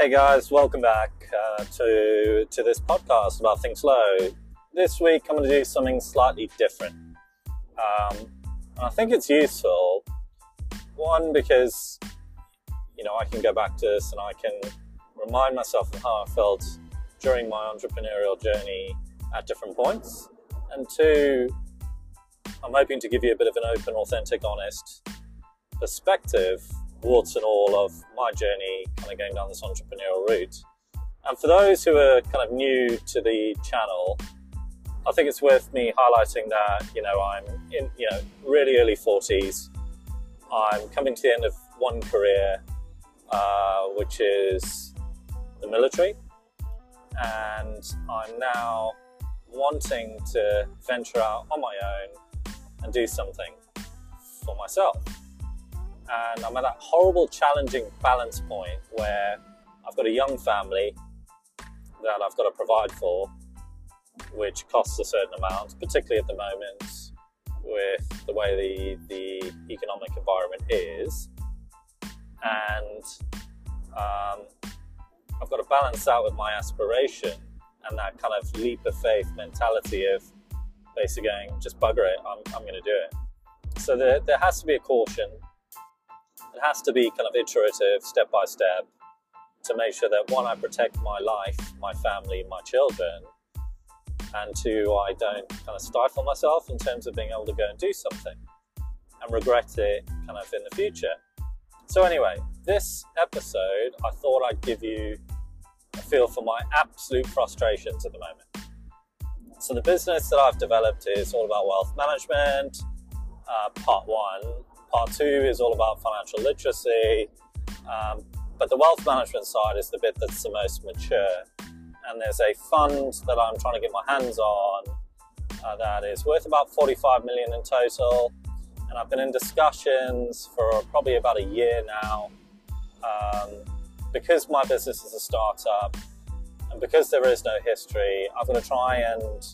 Hey guys, welcome back uh, to to this podcast about Think Slow. This week I'm going to do something slightly different. Um, I think it's useful. One because you know I can go back to this and I can remind myself of how I felt during my entrepreneurial journey at different points. And two, I'm hoping to give you a bit of an open, authentic, honest perspective warts and all of my journey kind of going down this entrepreneurial route. And for those who are kind of new to the channel, I think it's worth me highlighting that, you know, I'm in, you know, really early 40s. I'm coming to the end of one career, uh, which is the military. And I'm now wanting to venture out on my own and do something for myself. And I'm at that horrible, challenging balance point where I've got a young family that I've got to provide for, which costs a certain amount, particularly at the moment with the way the, the economic environment is. And um, I've got to balance out with my aspiration and that kind of leap of faith mentality of basically going, just bugger it, I'm, I'm going to do it. So there, there has to be a caution has to be kind of iterative, step by step, to make sure that one, I protect my life, my family, my children, and two, I don't kind of stifle myself in terms of being able to go and do something and regret it kind of in the future. So, anyway, this episode, I thought I'd give you a feel for my absolute frustrations at the moment. So, the business that I've developed is all about wealth management. Uh, part one, Part two is all about financial literacy. Um, but the wealth management side is the bit that's the most mature. And there's a fund that I'm trying to get my hands on uh, that is worth about 45 million in total. And I've been in discussions for probably about a year now. Um, because my business is a startup and because there is no history, I'm going to try and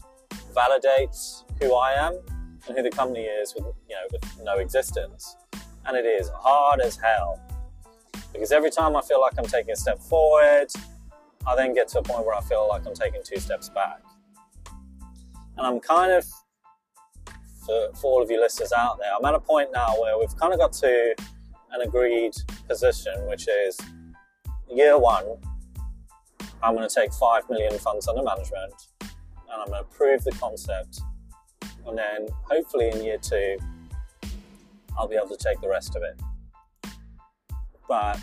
validate who I am and who the company is with you know with no existence. And it is hard as hell. Because every time I feel like I'm taking a step forward, I then get to a point where I feel like I'm taking two steps back. And I'm kind of for, for all of you listeners out there, I'm at a point now where we've kind of got to an agreed position, which is year one, I'm going to take 5 million funds under management and I'm going to prove the concept and then hopefully in year two, I'll be able to take the rest of it. But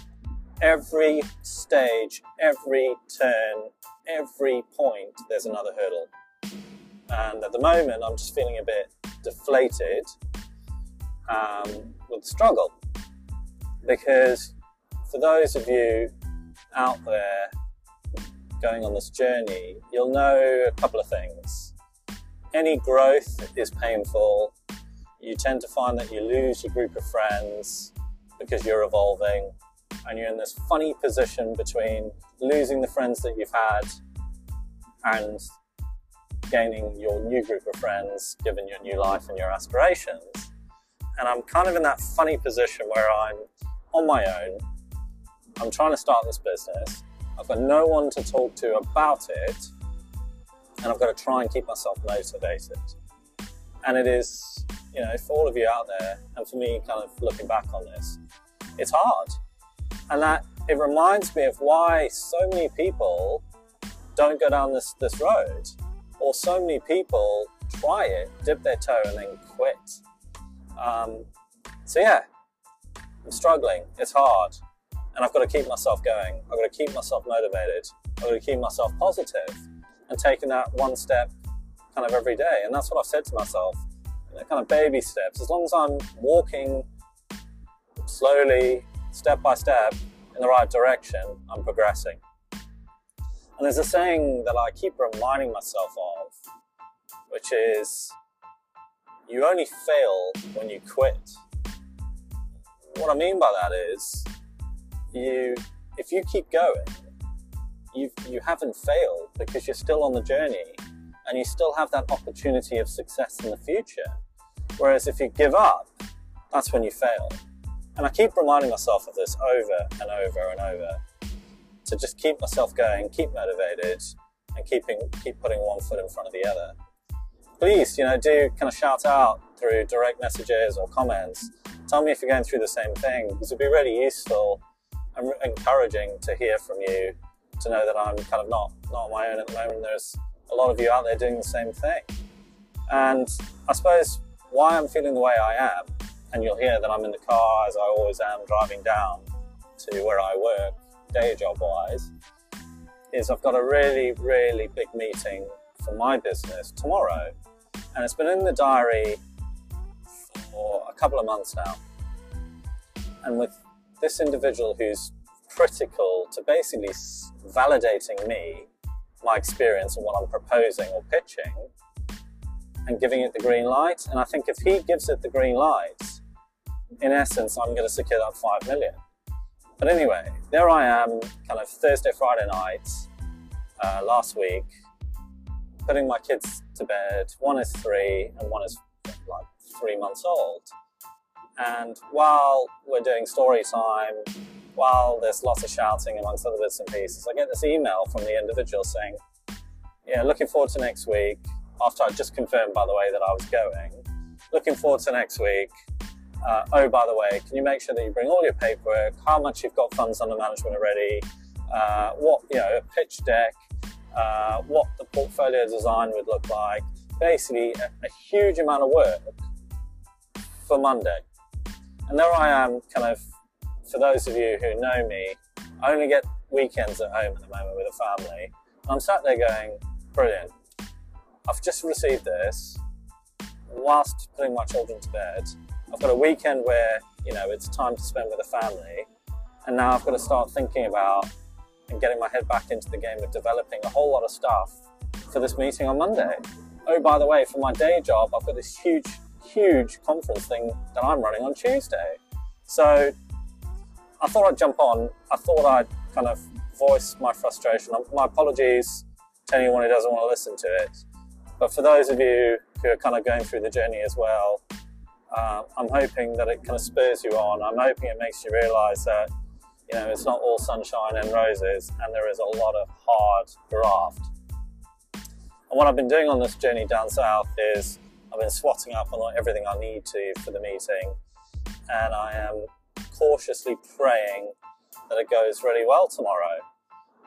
every stage, every turn, every point, there's another hurdle. And at the moment, I'm just feeling a bit deflated um, with struggle. Because for those of you out there going on this journey, you'll know a couple of things any growth is painful. You tend to find that you lose your group of friends because you're evolving, and you're in this funny position between losing the friends that you've had and gaining your new group of friends given your new life and your aspirations. And I'm kind of in that funny position where I'm on my own. I'm trying to start this business. I've got no one to talk to about it and I've got to try and keep myself motivated. And it is, you know, for all of you out there, and for me, kind of looking back on this, it's hard. And that it reminds me of why so many people don't go down this, this road, or so many people try it, dip their toe, and then quit. Um, so, yeah, I'm struggling. It's hard. And I've got to keep myself going. I've got to keep myself motivated. I've got to keep myself positive and taking that one step kind of every day. And that's what I've said to myself, you know, kind of baby steps. As long as I'm walking slowly, step by step, in the right direction, I'm progressing. And there's a saying that I keep reminding myself of, which is you only fail when you quit. What I mean by that is you if you keep going, you you haven't failed because you're still on the journey and you still have that opportunity of success in the future. Whereas if you give up, that's when you fail. And I keep reminding myself of this over and over and over. to just keep myself going, keep motivated, and keeping keep putting one foot in front of the other. Please, you know, do kind of shout out through direct messages or comments. Tell me if you're going through the same thing because it'd be really useful and encouraging to hear from you to know that I'm kind of not not my own at the moment. There's a lot of you out there doing the same thing. And I suppose why I'm feeling the way I am, and you'll hear that I'm in the car as I always am driving down to where I work, day job wise, is I've got a really, really big meeting for my business tomorrow. And it's been in the diary for a couple of months now. And with this individual who's critical to basically validating me, my experience and what I'm proposing or pitching, and giving it the green light. And I think if he gives it the green light, in essence, I'm going to secure that five million. But anyway, there I am, kind of Thursday, Friday night, uh, last week, putting my kids to bed. One is three, and one is like three months old. And while we're doing story time, while there's lots of shouting amongst other bits and pieces, I get this email from the individual saying, Yeah, looking forward to next week. After I just confirmed, by the way, that I was going. Looking forward to next week. Uh, oh, by the way, can you make sure that you bring all your paperwork, how much you've got funds under management already, uh, what, you know, a pitch deck, uh, what the portfolio design would look like. Basically, a, a huge amount of work for Monday. And there I am, kind of, for those of you who know me, I only get weekends at home at the moment with a family. I'm sat there going, brilliant. I've just received this whilst putting my children to bed. I've got a weekend where, you know, it's time to spend with the family. And now I've got to start thinking about and getting my head back into the game of developing a whole lot of stuff for this meeting on Monday. Oh, by the way, for my day job, I've got this huge, huge conference thing that I'm running on Tuesday. So I thought I'd jump on. I thought I'd kind of voice my frustration. My apologies to anyone who doesn't want to listen to it. But for those of you who are kind of going through the journey as well, uh, I'm hoping that it kind of spurs you on. I'm hoping it makes you realize that you know it's not all sunshine and roses, and there is a lot of hard graft. And what I've been doing on this journey down south is I've been swatting up on everything I need to for the meeting, and I am cautiously praying that it goes really well tomorrow.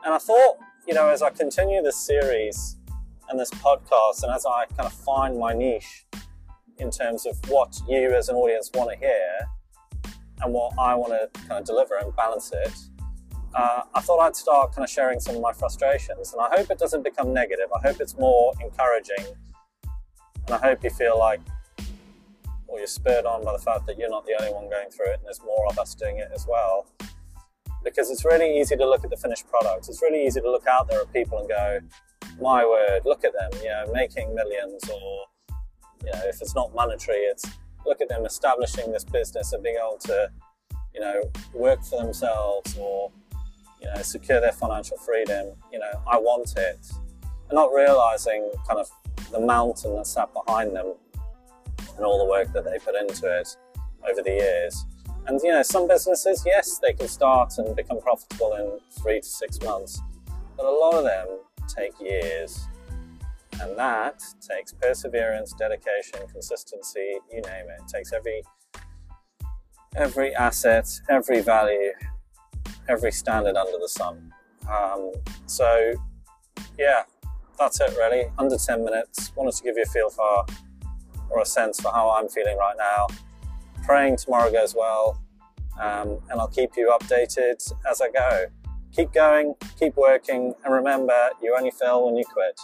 And I thought, you know, as I continue this series and this podcast, and as I kind of find my niche in terms of what you as an audience want to hear and what I want to kind of deliver and balance it, uh, I thought I'd start kind of sharing some of my frustrations. And I hope it doesn't become negative. I hope it's more encouraging. And I hope you feel like, or you're spurred on by the fact that you're not the only one going through it and there's more of us doing it as well. Because it's really easy to look at the finished product. It's really easy to look out there at people and go, my word, look at them, you know, making millions or you know, if it's not monetary, it's look at them establishing this business and being able to, you know, work for themselves or, you know, secure their financial freedom. You know, I want it. And not realizing kind of the mountain that's sat behind them and all the work that they put into it over the years. And you know, some businesses, yes, they can start and become profitable in three to six months, but a lot of them take years and that takes perseverance, dedication, consistency, you name it. It takes every every asset, every value, every standard under the sun. Um, so yeah, that's it really. Under 10 minutes. Wanted to give you a feel for or a sense for how I'm feeling right now. Praying tomorrow goes well. Um, and I'll keep you updated as I go. Keep going, keep working, and remember, you only fail when you quit.